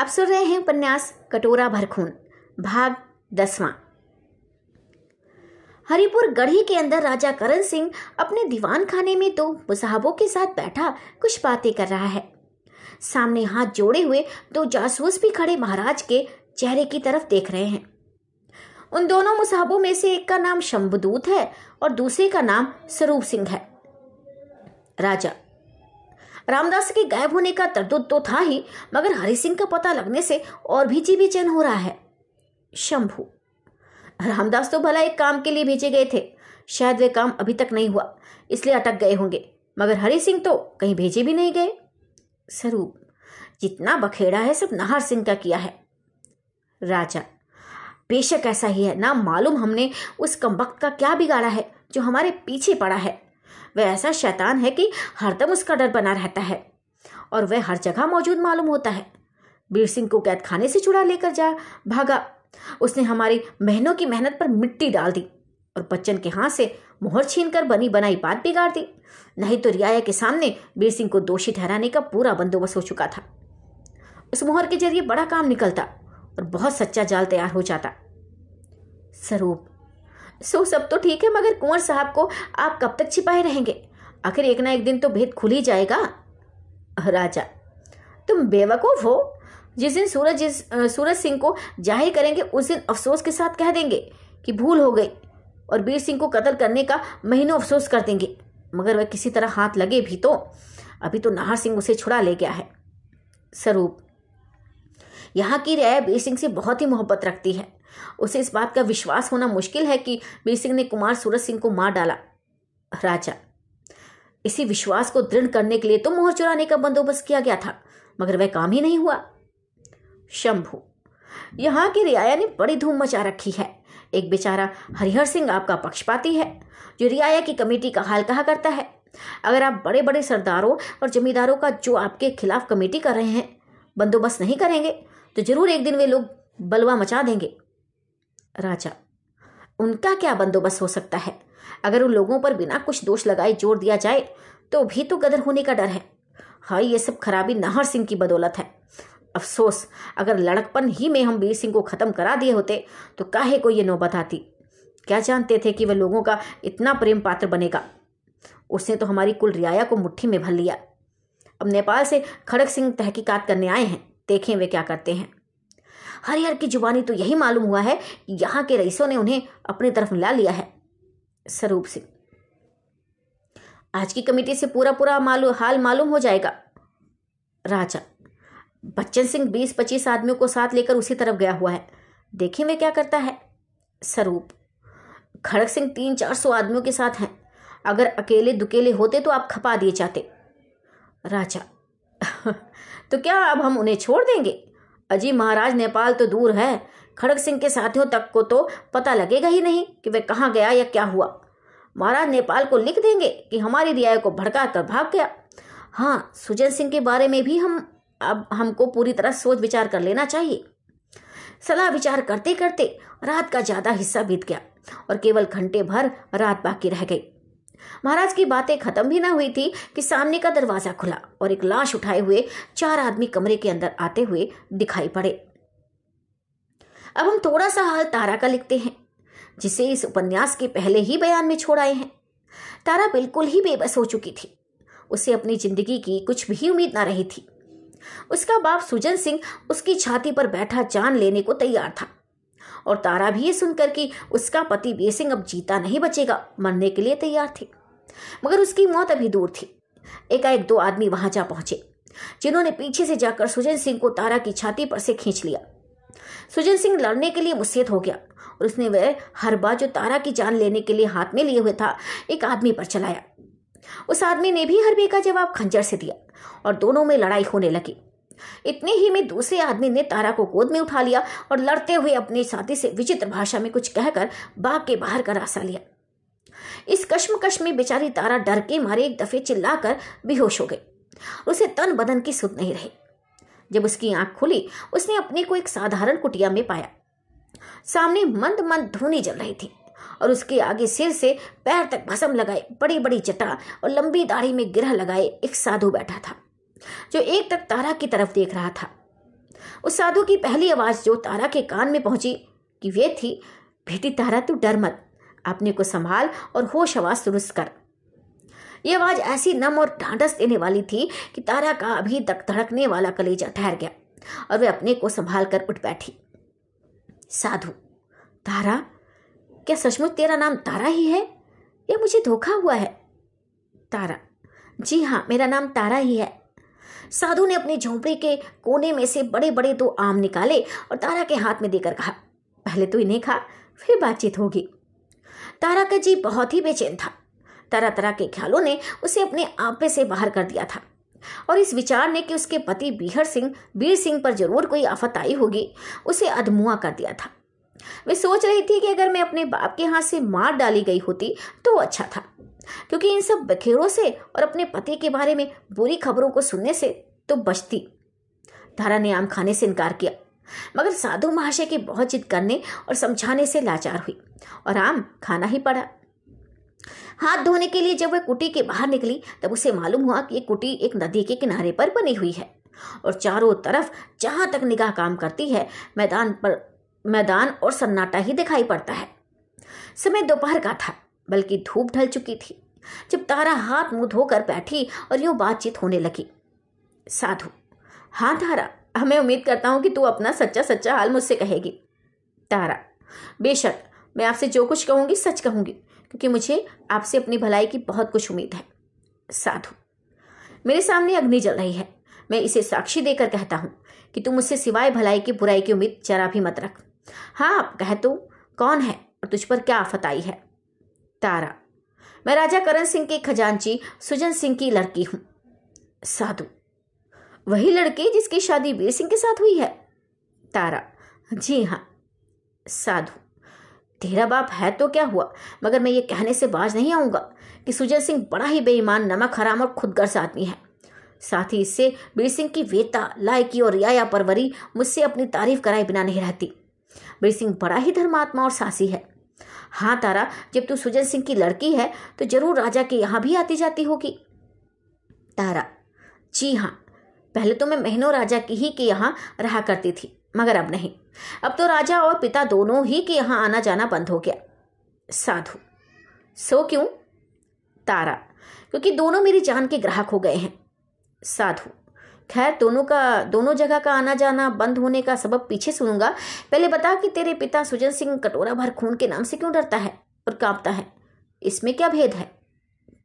आप सुन रहे हैं उपन्यास कटोरा भरखून भाग दसवां। हरिपुर गढ़ी के अंदर राजा करण सिंह अपने दीवान खाने में दो मुसाहबों के साथ बैठा कुछ बातें कर रहा है। सामने हाथ जोड़े हुए दो जासूस भी खड़े महाराज के चेहरे की तरफ़ देख रहे हैं। उन दोनों मुसाहबों में से एक का नाम शंभदूत है और दूसरे का नाम स्वरूप सिंह है। राजा रामदास के गायब होने का तरदुद तो था ही, मगर हरि सिंह का पता लगने से और भी जी बेचैन हो रहा है। शंभू। रामदास तो भला एक काम के लिए भेजे गए थे। शायद वे काम अभी तक नहीं हुआ, इसलिए अटक गए होंगे, मगर हरि सिंह तो कहीं भेजे भी नहीं गए। स्वरूप। जितना बखेड़ा है, सब नाहर सिंह का किया है। राजा। बेशक ऐसा ही है, ना मालूम हमने उस कमबख्त का क्या बिगाड़ा है, जो हमारे पीछे पड़ा है। वह ऐसा शैतान है कि हरदम उसका डर बना रहता है और वह हर जगह मौजूद मालूम होता है। बीर सिंह को कैद खाने से चुड़ा लेकर जा भागा। उसने हमारी महीनों की मेहनत पर मिट्टी डाल दी और बच्चन के हाथ से मोहर छीन कर बनी बनाई बात बिगाड़ दी। नहीं तो रियाया के सामने बीर सिंह को दोषी ठहराने का पूरा बंदोबस्त हो चुका था। उस मोहर के ज़रिए बड़ा काम निकलता और बहुत सच्चा जाल तैयार हो जाता। स्वरूप सो सब तो ठीक है, मगर कुंवर साहब को आप कब तक छिपाए रहेंगे? आखिर एक ना एक दिन तो भेद खुल ही जाएगा। राजा, तुम बेवकूफ़ हो। जिस दिन सूरज, जिस सूरज सिंह को ज़ाहिर करेंगे, उस दिन अफसोस के साथ कह देंगे कि भूल हो गई और वीर सिंह को कत्ल करने का महीनों अफसोस कर देंगे। मगर वह किसी तरह हाथ लगे भी तो अभी तो नाहर सिंह उसे छुड़ा ले गया है। स्वरूप, यहाँ की रियाया वीर सिंह से बहुत ही मोहब्बत रखती है। उसे इस बात का विश्वास होना मुश्किल है कि वीर सिंह ने कुमार सूरज सिंह को मार डाला, राजा। इसी विश्वास को दृढ़ करने के लिए तो मोहर चुराने का बंदोबस्त किया गया था, मगर वह काम ही नहीं हुआ। शंभु, यहाँ की रियाया ने बड़ी धूम मचा रखी है। एक बेचारा हरिहर सिंह आपका पक्षपाती है, जो रियाया की कमेटी का हाल कहा करता है। अगर आप बड़े बड़े सरदारों और जमींदारों का, जो आपके खिलाफ कमेटी कर रहे हैं, बंदोबस्त नहीं करेंगे तो ज़रूर एक दिन वे लोग बलवा मचा देंगे। राजा। उनका क्या बंदोबस्त हो सकता है? अगर उन लोगों पर बिना कुछ दोष लगाए ज़ोर दिया जाए तो भी तो गदर होने का डर है। हाँ ये सब खराबी नाहर सिंह की बदौलत है। अफसोस, अगर लड़कपन ही में हम वीर सिंह को ख़त्म करा दिए होते तो काहे को ये नौबत आती? क्या जानते थे कि वह लोगों का इतना प्रेम पात्र बनेगा? उसने तो हमारी कुल रियाया को मुट्ठी में भर लिया। अब नेपाल से खड़ग सिंह तहकीकात करने आए हैं। देखें वे क्या करते हैं। हरिहर की जुबानी तो यही मालूम हुआ है कि यहाँ के रईसों ने उन्हें अपनी तरफ़ मिला लिया है स्वरूप सिंह। आज की कमेटी से पूरा पूरा मालूम हाल मालूम हो जाएगा। राजा, बच्चन सिंह बीस पच्चीस आदमियों को साथ लेकर उसी तरफ़ गया हुआ है। देखें वे क्या करता है। स्वरूप खड़ग सिंह तीन चार सौ आदमियों के साथ हैं। अगर अकेले दुकेले होते तो आप खपा दिए जाते। राजा तो क्या अब हम उन्हें छोड़ देंगे? अजी महाराज नेपाल तो दूर है। खड़ग सिंह के साथियों तक को तो पता लगेगा ही नहीं कि वह कहाँ गया या क्या हुआ। महाराज नेपाल को लिख देंगे कि हमारी रियाय को भड़का कर भाग गया। हाँ सुजन सिंह के बारे में भी हम, अब हमको पूरी तरह सोच विचार कर लेना चाहिए। सलाह विचार करते करते रात का ज़्यादा हिस्सा बीत गया और केवल घंटे भर रात बाकी रह गई। महाराज की बातें खत्म भी ना हुई थी कि सामने का दरवाज़ा खुला और एक लाश उठाए हुए चार आदमी कमरे के अंदर आते हुए दिखाई पड़े। अब हम थोड़ा सा हाल तारा का लिखते हैं, जिसे इस उपन्यास के पहले ही बयान में छोड़ आए हैं। तारा बिल्कुल ही बेबस हो चुकी थी। उसे अपनी ज़िंदगी की कुछ भी उम्मीद ना रही थी। उसका बाप सुजन सिंह उसकी छाती पर बैठा जान लेने को तैयार था। और तारा भी ये सुनकर कि उसका पति सिंह अब जीता नहीं बचेगा, मरने के लिए तैयार थी। मगर उसकी मौत अभी दूर थी। एकाएक दो आदमी वहाँ जा पहुँचे, जिन्होंने पीछे से जाकर सुजन सिंह को तारा की छाती पर से खींच लिया। सुजन सिंह लड़ने के लिए मुस्सेद हो गया और उसने वह हर बार जो तारा की जान लेने के लिए हाथ में लिए हुए था, एक आदमी पर चलाया। उस आदमी ने भी हरबे का जवाब खंजर से दिया और दोनों में लड़ाई होने लगी। इतने ही में दूसरे आदमी ने तारा को गोद में उठा लिया और लड़ते हुए अपने साथी से विचित्र भाषा में कुछ कहकर बाग के बाहर का रास्ता लिया। इस कश्मकश में बेचारी तारा डर के मारे एक दफे चिल्लाकर बेहोश हो गई। उसे तन बदन की सुध नहीं रही। जब उसकी आँख खुली, उसने अपने को एक साधारण कुटिया में पाया। सामने मंद मंद धुनी जल रही थी और उसके आगे सिर से पैर तक भसम लगाए बड़ी बड़ी चटा और लंबी दाढ़ी में गिरह लगाए एक साधु बैठा था। जो एक तक तारा की तरफ़ देख रहा था। उस साधु की पहली आवाज़ जो तारा के कान में पहुँची कि वे थी, बेटी तारा, तू डर मत। अपने को संभाल और होश आवाज़ दुरुस्त कर। यह आवाज़ ऐसी नम और ढांढस देने वाली थी कि तारा का अभी तक धड़कने वाला कलेजा ठहर गया और वे अपने को संभाल कर उठ बैठी। साधु, तारा? क्या सचमुच तेरा नाम तारा ही है? या मुझे धोखा हुआ है। तारा? जी हाँ मेरा नाम तारा ही है। साधु ने अपनी झोंपड़ी के कोने में से बड़े बड़े दो आम निकाले और तारा के हाथ में देकर कहा, पहले तो इन्हें खा, फिर बातचीत होगी। तारा का जी बहुत ही बेचैन था। तरह तरह के ख्यालों ने उसे अपने आपे से बाहर कर दिया था और इस विचार ने कि उसके पति बीहर सिंह बीर सिंह पर ज़रूर कोई आफत आई होगी, उसे अधमुआ कर दिया था। वे सोच रही थी कि अगर मैं अपने बाप के हाथ से मार डाली गई होती तो अच्छा था। क्योंकि इन सब बखेड़ों से और अपने पति के बारे में बुरी खबरों को सुनने से तो बचती। धारा ने आम खाने से इनकार किया, मगर साधु महाशय के बहुत जिद करने और समझाने से लाचार हुई और आम खाना ही पड़ा। हाथ धोने के लिए जब वह कुटी के बाहर निकली, तब उसे मालूम हुआ कि ये कुटी एक नदी के किनारे पर बनी हुई है और चारों तरफ़ जहाँ तक निगाह काम करती है, मैदान पर मैदान और सन्नाटा ही दिखाई पड़ता है। समय दोपहर का था, बल्कि धूप ढल चुकी थी, जब तारा हाथ मुँह धोकर बैठी और यूँ बातचीत होने लगी। साधु हाँ तारा, हमें उम्मीद करता हूँ कि तू अपना सच्चा सच्चा हाल मुझसे कहेगी। तारा, बेशक, मैं आपसे जो कुछ कहूँगी सच कहूँगी, क्योंकि मुझे आपसे अपनी भलाई की बहुत कुछ उम्मीद है। साधु, मेरे सामने अग्नि जल रही है। मैं इसे साक्षी देकर कहता हूँ कि तुम मुझसे सिवाय भलाई की बुराई की उम्मीद जरा भी मत रख। हाँ कह तो कौन है और तुझ पर क्या आफत आई है? तारा, मैं राजा करण सिंह के खजांची सुजन सिंह की लड़की हूँ। साधु, वही लड़की जिसकी शादी वीर सिंह के साथ हुई है। तारा, जी हाँ साधु, तेरा बाप है तो क्या हुआ? मगर मैं ये कहने से बाज नहीं आऊँगा कि सुजन सिंह बड़ा ही बेईमान, नमक हराम और खुदगर्ज आदमी है। साथ ही इससे बीर सिंह की वेता, लायकी और रियाया परवरी मुझसे अपनी तारीफ़ कराए बिना नहीं रहती। बीर सिंह बड़ा ही धर्मात्मा और सासी है। हाँ तारा, जब तू सुजन सिंह की लड़की है तो ज़रूर राजा के यहाँ भी आती जाती होगी। तारा, जी हाँ पहले तो मैं महीनों राजा की ही के यहाँ रहा करती थी, मगर अब नहीं। अब तो राजा और पिता दोनों ही के यहाँ आना जाना बंद हो गया। साधु, सो क्यों? तारा, क्योंकि दोनों मेरी जान के ग्राहक हो गए हैं। साधु खैर दोनों का, दोनों जगह का आना जाना बंद होने का सबब पीछे सुनूँगा। पहले बता कि तेरे पिता सुजन सिंह कटोरा भर खून के नाम से क्यों डरता है और कांपता है? इसमें क्या भेद है?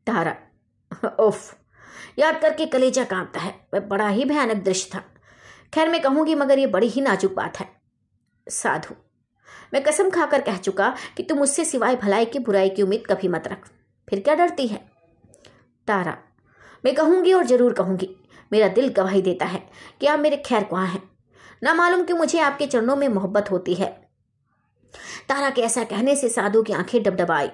तारा उफ, याद करके कलेजा कांपता है। वह बड़ा ही भयानक दृश्य था। खैर, मैं कहूँगी मगर ये बड़ी ही नाजुक बात है। साधु, मैं कसम खाकर कह चुका कि तुम मुझसे सिवाय भलाई की बुराई की उम्मीद कभी मत रख। फिर क्या डरती है? तारा, मैं कहूँगी और ज़रूर कहूँगी। मेरा दिल गवाही देता है कि आप मेरे खैर कहाँ हैं। ना मालूम कि मुझे आपके चरणों में मोहब्बत होती है। तारा के ऐसा कहने से साधु की आँखें डबडब आई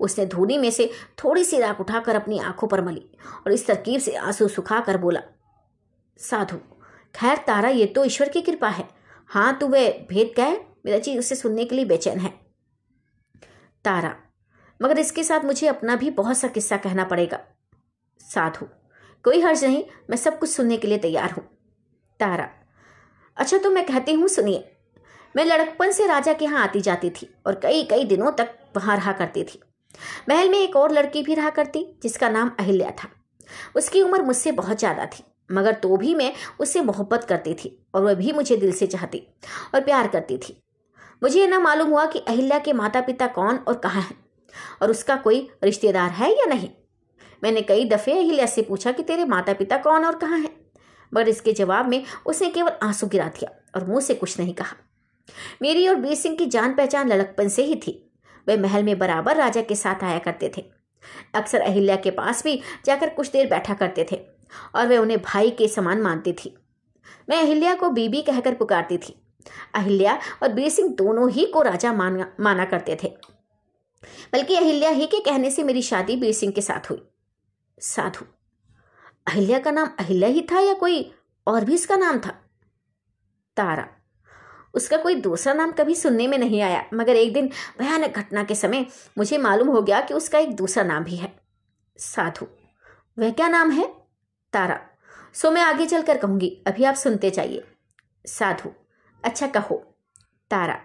उसने धूनी में से थोड़ी सी राख उठाकर अपनी आँखों पर मली और इस तरकीब से आँसू सुखाकर बोला, साधु, खैर तारा, ये तो ईश्वर की कृपा है। हाँ तू वह भेद कह मेरा चीज़ उसे सुनने के लिए बेचैन है। तारा, मगर इसके साथ मुझे अपना भी बहुत सा किस्सा कहना पड़ेगा। साधु कोई हर्ज नहीं, मैं सब कुछ सुनने के लिए तैयार हूँ। तारा अच्छा तो मैं कहती हूँ, सुनिए। मैं लड़कपन से राजा के यहाँ आती जाती थी और कई कई दिनों तक वहाँ रहा करती थी। महल में एक और लड़की भी रहा करती, जिसका नाम अहिल्या था। उसकी उम्र मुझसे बहुत ज़्यादा थी, मगर तो भी मैं उससे मोहब्बत करती थी और वह भी मुझे दिल से चाहती और प्यार करती थी। मुझे यह ना मालूम हुआ कि अहिल्या के माता पिता कौन और कहाँ हैं और उसका कोई रिश्तेदार है या नहीं। मैंने कई दफ़े अहिल्या से पूछा कि तेरे माता पिता कौन और कहाँ हैं? मगर इसके जवाब में उसने केवल आँसू गिरा दिया और मुँह से कुछ नहीं कहा। मेरी और बीर सिंह की जान पहचान लड़कपन से ही थी। वे महल में बराबर राजा के साथ आया करते थे। अक्सर अहिल्या के पास भी जाकर कुछ देर बैठा करते थे और वे उन्हें भाई के समान मानती थी। मैं अहिल्या को बीबी कहकर पुकारती थी। अहिल्या और बीर सिंह दोनों ही को राजा माना माना करते थे। बल्कि अहिल्या ही के कहने से मेरी शादी बीर सिंह के साथ हुई। साधु। अहिल्या का नाम अहिल्या ही था या कोई और भी इसका नाम था? तारा। उसका कोई दूसरा नाम कभी सुनने में नहीं आया, मगर एक दिन भयानक घटना के समय मुझे मालूम हो गया कि उसका एक दूसरा नाम भी है। साधु। वह क्या नाम है? तारा। सो मैं आगे चलकर कहूँगी, अभी आप सुनते जाइए। साधु। अच्छा कहो। तारा।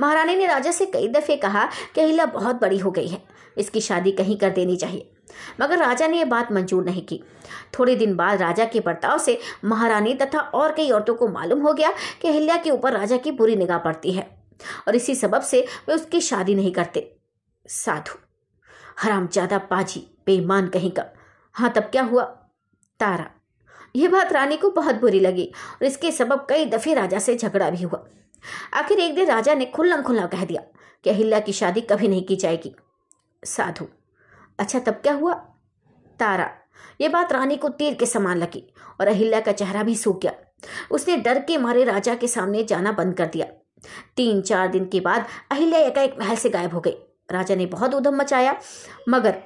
महारानी ने राजा से कई दफे कहा कि अहिल्या बहुत बड़ी हो गई है, इसकी शादी कहीं कर देनी चाहिए। मगर राजा ने यह बात मंजूर नहीं की। थोड़े दिन बाद राजा के बर्ताव से महारानी तथा और कई औरतों को मालूम हो गया कि अहिल्या के ऊपर राजा की बुरी निगाह पड़ती है और इसी सबब से वे उसकी शादी नहीं करते। साधु, हराम ज़्यादा पाजी, बेईमान कहीं का। हाँ तब क्या हुआ? तारा, यह बात रानी को बहुत बुरी लगी और इसके सबब कई दफे राजा से झगड़ा भी हुआ। आखिर एक दिन राजा ने खुल्लम खुल्ला कह दिया कि अहिल्या की शादी कभी नहीं की जाएगी। साधु अच्छा तब क्या हुआ? तारा, ये बात रानी को तीर के समान लगी और अहिल्या का चेहरा भी सूख गया। उसने डर के मारे राजा के सामने जाना बंद कर दिया। तीन चार दिन के बाद अहिल्या एकाएक महल से गायब हो गई। राजा ने बहुत उधम मचाया, मगर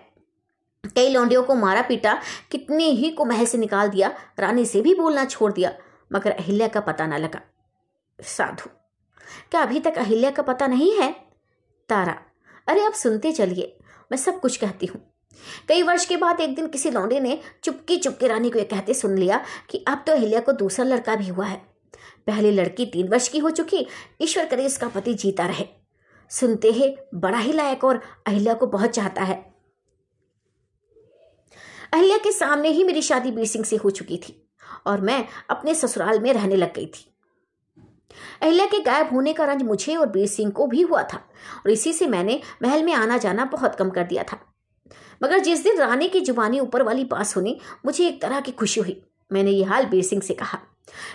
कई लौंडियों को मारा पीटा, कितने ही को महल से निकाल दिया, रानी से भी बोलना छोड़ दिया, मगर अहिल्या का पता ना लगा। साधु, क्या अभी तक अहिल्या का पता नहीं है? तारा, अरे आप सुनते चलिए। मैं सब कुछ कहती हूँ। कई वर्ष के बाद एक दिन किसी लौंडे ने चुपकी चुपके रानी को यह कहते सुन लिया कि अब तो अहिल्या को दूसरा लड़का भी हुआ है। पहली लड़की तीन वर्ष की हो चुकी, ईश्वर करे उसका पति जीता रहे। सुनते ही बड़ा ही लायक और अहिल्या को बहुत चाहता है। अहिल्या के सामने ही मेरी शादी बीर सिंह से हो चुकी थी और मैं अपने ससुराल में रहने लग गई थी। अहिल्या के गायब होने का रंज मुझे और बीर सिंह को भी हुआ था, और इसी से मैंने महल में आना जाना बहुत कम कर दिया था। मगर जिस दिन रानी की जुबानी ऊपर वाली बात सुनी मुझे एक तरह की खुशी हुई। मैंने ये हाल बीर सिंह से कहा।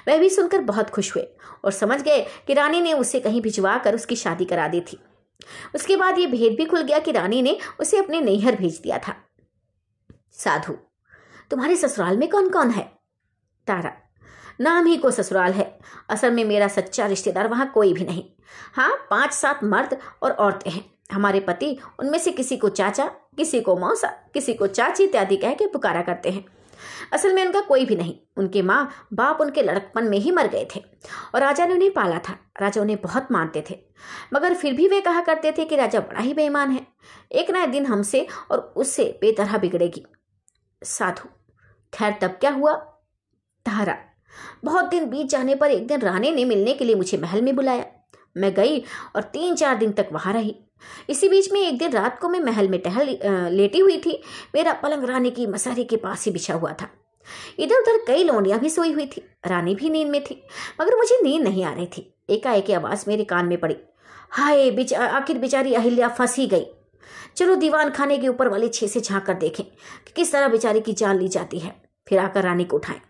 वह भी सुनकर बहुत खुश हुए, और समझ गए कि रानी ने उसे कहीं भिजवा कर उसकी शादी करा दी थी। उसके बाद ये भेद भी खुल गया कि रानी ने उसे अपने नैहर भेज दिया था। साधु, तुम्हारे ससुराल में कौन कौन है? तारा, नाम ही को ससुराल है। असल में मेरा सच्चा रिश्तेदार वहाँ कोई भी नहीं। हाँ पाँच सात मर्द और औरतें हैं। हमारे पति उनमें से किसी को चाचा, किसी को मौसा, किसी को चाची इत्यादि कह के पुकारा करते हैं। असल में उनका कोई भी नहीं। उनके माँ बाप उनके लड़कपन में ही मर गए थे और राजा ने उन्हें पाला था। राजा उन्हें बहुत मानते थे। मगर फिर भी वे कहा करते थे कि राजा बड़ा ही बेईमान है। एक ना दिन हमसे और उससे बेतरह बिगड़ेगी। साधु, खैर तब क्या हुआ? तारा बहुत दिन बीत जाने पर एक दिन रानी ने मिलने के लिए मुझे महल में बुलाया। मैं गई और तीन चार दिन तक वहाँ रही। इसी बीच में एक दिन रात को मैं महल में टहल लेटी हुई थी। मेरा पलंग रानी की मसारी के पास ही बिछा हुआ था। इधर उधर कई लोनियाँ भी सोई हुई थी। रानी भी नींद में थी, मगर मुझे नींद नहीं आ रही थी। एकाएक आवाज़ मेरे कान में पड़ी। हाय, बिचा आखिर बेचारी अहिल्या फंस ही गई। चलो दीवान खाने के ऊपर वाले छे से झाँक कर देखें कि किस तरह बेचारी की जान ली जाती है। फिर आकर रानी को उठाएँ।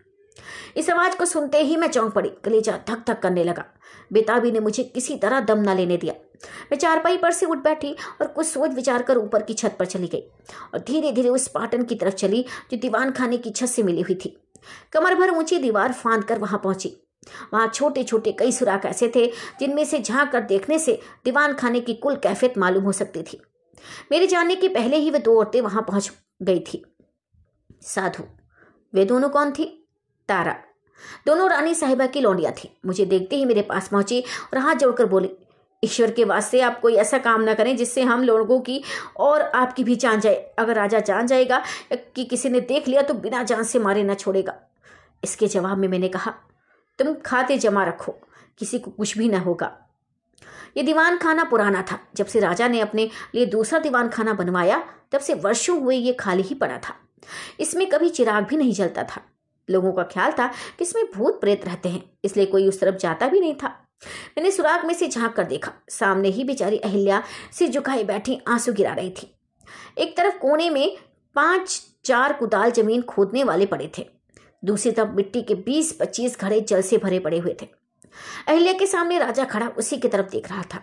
इस आवाज़ को सुनते ही मैं चौंक पड़ी कलेजा धक धक करने लगा। बेताबी ने मुझे किसी तरह दम न लेने दिया। मैं चारपाई पर से उठ बैठी और कुछ सोच विचार कर ऊपर की छत पर चली गई और धीरे धीरे उस पाटन की तरफ़ चली, जो दीवान खाने की छत से मिली हुई थी। कमर भर ऊँची दीवार फांद कर वहाँ पहुँची। वहाँ छोटे छोटे कई सुराख ऐसे थे, जिनमें से झाँक कर देखने से दीवान खाने की कुल कैफियत मालूम हो सकती थी। मेरे जाने के पहले ही वे दो औरतें वहाँ पहुँच गई थी। साधु, वे दोनों कौन थी? तारा। दोनों रानी साहिबा की लौंडिया थी। मुझे देखते ही मेरे पास पहुँची और हाथ जोड़कर बोली, ईश्वर के वास्ते आप कोई ऐसा काम ना करें जिससे हम लोगों की और आपकी भी जान जाए। अगर राजा जान जाएगा कि किसी ने देख लिया तो बिना जान से मारे ना छोड़ेगा। इसके जवाब में मैंने कहा, तुम खाते जमा रखो, किसी को कुछ भी ना होगा। ये दीवान खाना पुराना था। जब से राजा ने अपने लिए दूसरा दीवान खाना बनवाया, तब से वर्षों हुए ये खाली ही पड़ा था। इसमें कभी चिराग भी नहीं जलता था। लोगों का ख्याल था कि इसमें भूत प्रेत रहते हैं, इसलिए कोई उस तरफ़ जाता भी नहीं था। मैंने सुराग में से झाँक कर देखा, सामने ही बेचारी अहिल्या सिर झुकाए बैठी आँसू गिरा रही थी। एक तरफ़ कोने में पाँच चार कुदाल ज़मीन खोदने वाले पड़े थे, दूसरी तरफ़ मिट्टी के बीस पच्चीस घड़े जल से भरे पड़े हुए थे। अहिल्या के सामने राजा खड़ा उसी की तरफ़ देख रहा था।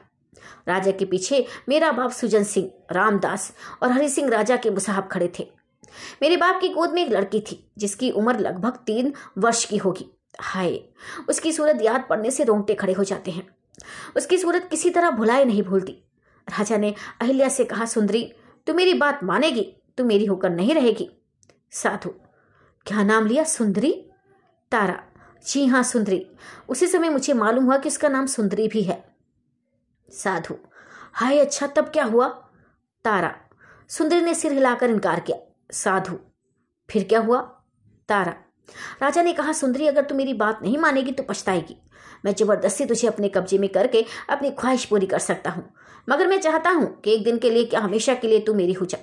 राजा के पीछे मेरा बाप सुजन सिंह, रामदास और हरि सिंह राजा के मुसाहब खड़े थे। मेरे बाप की गोद में एक लड़की थी, जिसकी उम्र लगभग तीन वर्ष की होगी। हाय, उसकी सूरत याद पड़ने से रोंगटे खड़े हो जाते हैं। उसकी सूरत किसी तरह भुलाए नहीं भूलती। राजा ने अहिल्या से कहा, सुंदरी, तू मेरी बात मानेगी, तू मेरी होकर नहीं रहेगी। साधु, क्या नाम लिया, सुंदरी? तारा, जी हाँ सुंदरी। उसी समय मुझे मालूम हुआ कि उसका नाम सुंदरी भी है। साधु, हाय अच्छा तब क्या हुआ? तारा, सुंदरी ने सिर हिलाकर इनकार किया। साधु। फिर क्या हुआ? तारा। राजा ने कहा, सुंदरी, अगर तू मेरी बात नहीं मानेगी तो पछताएगी। मैं ज़बरदस्ती तुझे अपने कब्जे में करके अपनी ख्वाहिश पूरी कर सकता हूँ। मगर मैं चाहता हूँ कि एक दिन के लिए, क्या हमेशा के लिए तू मेरी हो जा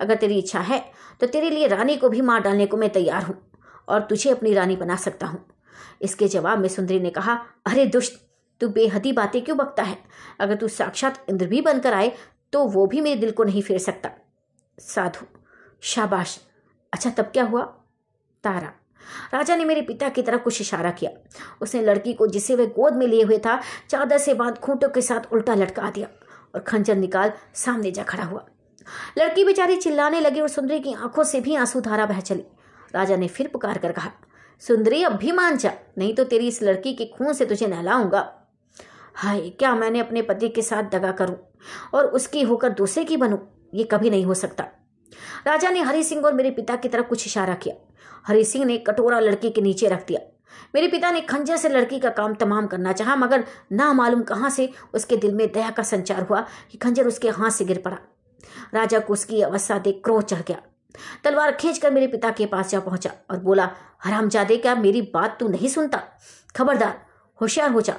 अगर तेरी इच्छा है तो तेरे लिए रानी को भी मार डालने को मैं तैयार हूँ और तुझे अपनी रानी बना सकता हूँ। इसके जवाब में सुंदरी ने कहा, अरे दुष्ट, तू बेहदी बातें क्यों बकता है? अगर तू साक्षात इंद्र भी बनकर आए तो वो भी मेरे दिल को नहीं फेर सकता। साधु। शाबाश। अच्छा तब क्या हुआ? तारा। राजा ने मेरे पिता की तरफ़ कुछ इशारा किया। उसने लड़की को जिसे वह गोद में लिए हुए था, चादर से बाँध खूंटों के साथ उल्टा लटका दिया और खंजर निकाल सामने जा खड़ा हुआ। लड़की बेचारी चिल्लाने लगी और सुंदरी की आँखों से भी आँसू धारा बह चली। राजा ने फिर पुकार कर कहा, सुंदरी, अब भी मान जा, नहीं तो तेरी इस लड़की के खून से तुझे नहलाऊँगा। हाय, क्या मैंने अपने पति के साथ दगा करूँ और उसकी होकर दूसरे की बनूं? ये कभी नहीं हो सकता। राजा ने हरि सिंह और मेरे पिता की तरफ़ कुछ इशारा किया। हरि सिंह ने कटोरा लड़की के नीचे रख दिया। मेरे पिता ने खंजर से लड़की का काम तमाम करना चाहा, मगर ना मालूम कहाँ से उसके दिल में दया का संचार हुआ कि खंजर उसके हाथ से गिर पड़ा। राजा को उसकी अवस्था देख क्रोध चढ़ गया। तलवार खींचकर मेरे पिता के पास जा पहुँचा और बोला, हरामजादे, क्या मेरी बात तू नहीं सुनता? खबरदार, होशियार हो जा।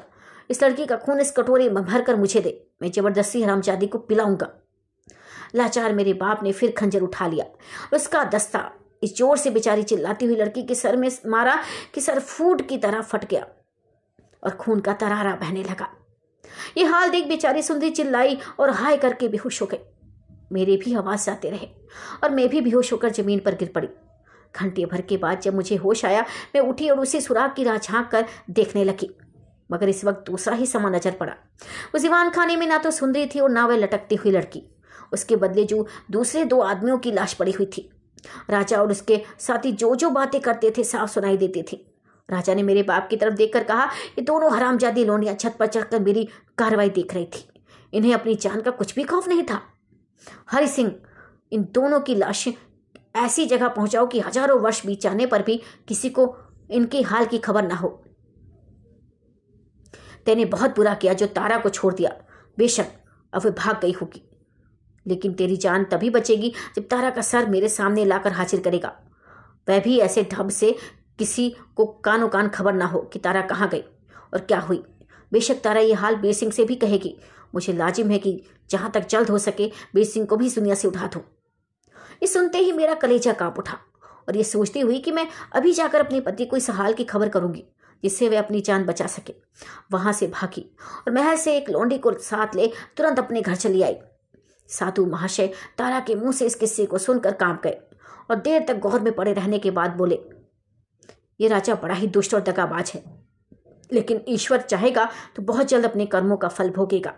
इस लड़की का खून इस कटोरे में भरकर मुझे दे। मैं ज़बरदस्ती हरामजादी को पिलाऊँगा। लाचार मेरे बाप ने फिर खंजर उठा लिया उसका दस्ता इस ज़ोर से बेचारी चिल्लाती हुई लड़की के सर में मारा कि सर फूट की तरह फट गया और खून का तरारा बहने लगा। ये हाल देख बेचारी सुंदरी चिल्लाई और हाय करके बेहोश हो गई। मेरे भी आवाज़ आते रहे और मैं भी बेहोश होकर ज़मीन पर गिर पड़ी। घंटे भर के बाद जब मुझे होश आया, मैं उठी और उसी सुराग की राह झाँक कर देखने लगी। मगर इस वक्त दूसरा ही समा नज़र पड़ा। उस दीवान खाने में ना तो सुंदरी थी और ना वह लटकती हुई लड़की। उसके बदले जो दूसरे दो आदमियों की लाश पड़ी हुई थी। राजा और उसके साथी जो जो बातें करते थे, साफ़ सुनाई देती थी। राजा ने मेरे बाप की तरफ़ देखकर कहा, ये दोनों हरामजादी लोनियाँ छत पर चढ़कर मेरी कार्रवाई देख रही थी। इन्हें अपनी जान का कुछ भी खौफ नहीं था। हरि सिंह, इन दोनों की लाशें ऐसी जगह पहुंचाओ कि हज़ारों वर्ष बीत जाने पर भी किसी को इनके हाल की खबर ना हो। तेने बहुत बुरा किया जो तारा को छोड़ दिया। बेशक अब वह भाग गई होगी। लेकिन तेरी जान तभी बचेगी जब तारा का सर मेरे सामने लाकर हाजिर करेगा। वह भी ऐसे ढब से किसी को कानो कान खबर ना हो कि तारा कहाँ गई और क्या हुई। बेशक तारा ये हाल बीर सिंह से भी कहेगी। मुझे लाजिम है कि जहाँ तक जल्द हो सके बीर सिंह को भी दुनिया से उठा दूँ। ये सुनते ही मेरा कलेजा काँप उठा और ये सोचती हुई कि मैं अभी जाकर अपने पति को इस हाल की खबर करूँगी जिससे वे अपनी जान बचा सके। वहाँ से भागी और महल से एक लौंडी को साथ ले तुरंत अपने घर चली आई। साधु महाशय तारा के मुँह से इस किस्से को सुनकर काँप गए और देर तक गौर में पड़े रहने के बाद बोले, ये राजा बड़ा ही दुष्ट और दगाबाज है। लेकिन ईश्वर चाहेगा तो बहुत जल्द अपने कर्मों का फल भोगेगा।